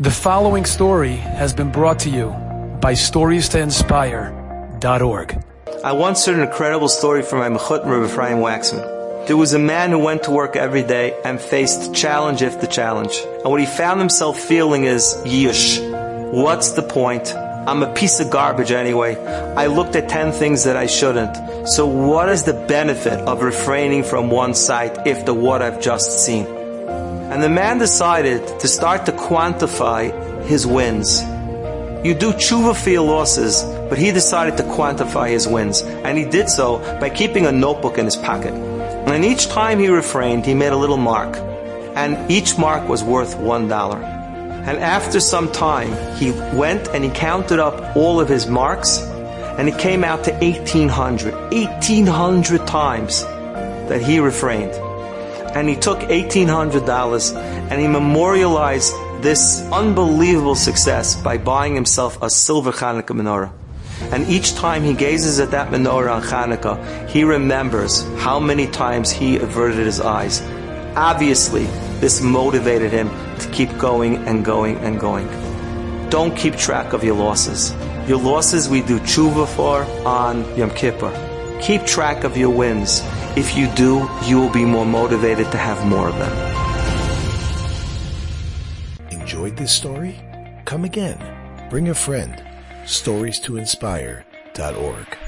The following story has been brought to you by StoriesToInspire.org. I once heard an incredible story from my Mechut Rabbi Ephraim Waxman. There was a man who went to work every day and faced challenge after challenge. And what he found himself feeling is, yish. What's the point? I'm a piece of garbage anyway. I looked at 10 things that I shouldn't. So what is the benefit of refraining from one sight if the what I've just seen? And the man decided to start to quantify his wins. You do tshuva for your losses, but he decided to quantify his wins. And he did so by keeping a notebook in his pocket. And each time he refrained, he made a little mark. And each mark was worth one dollar. And after some time, he went and he counted up all of his marks, and it came out to 1800. 1800 times that he refrained and he took $1,800 and he memorialized this unbelievable success by buying himself a silver Hanukkah menorah. And each time he gazes at that menorah on Hanukkah, he remembers how many times he averted his eyes. Obviously, this motivated him to keep going and going and going. Don't keep track of your losses. Your losses we do tshuva for on Yom Kippur. Keep track of your wins. If you do, you will be more motivated to have more of them. Enjoyed this story? Come again. Bring a friend. Stories to inspire.org.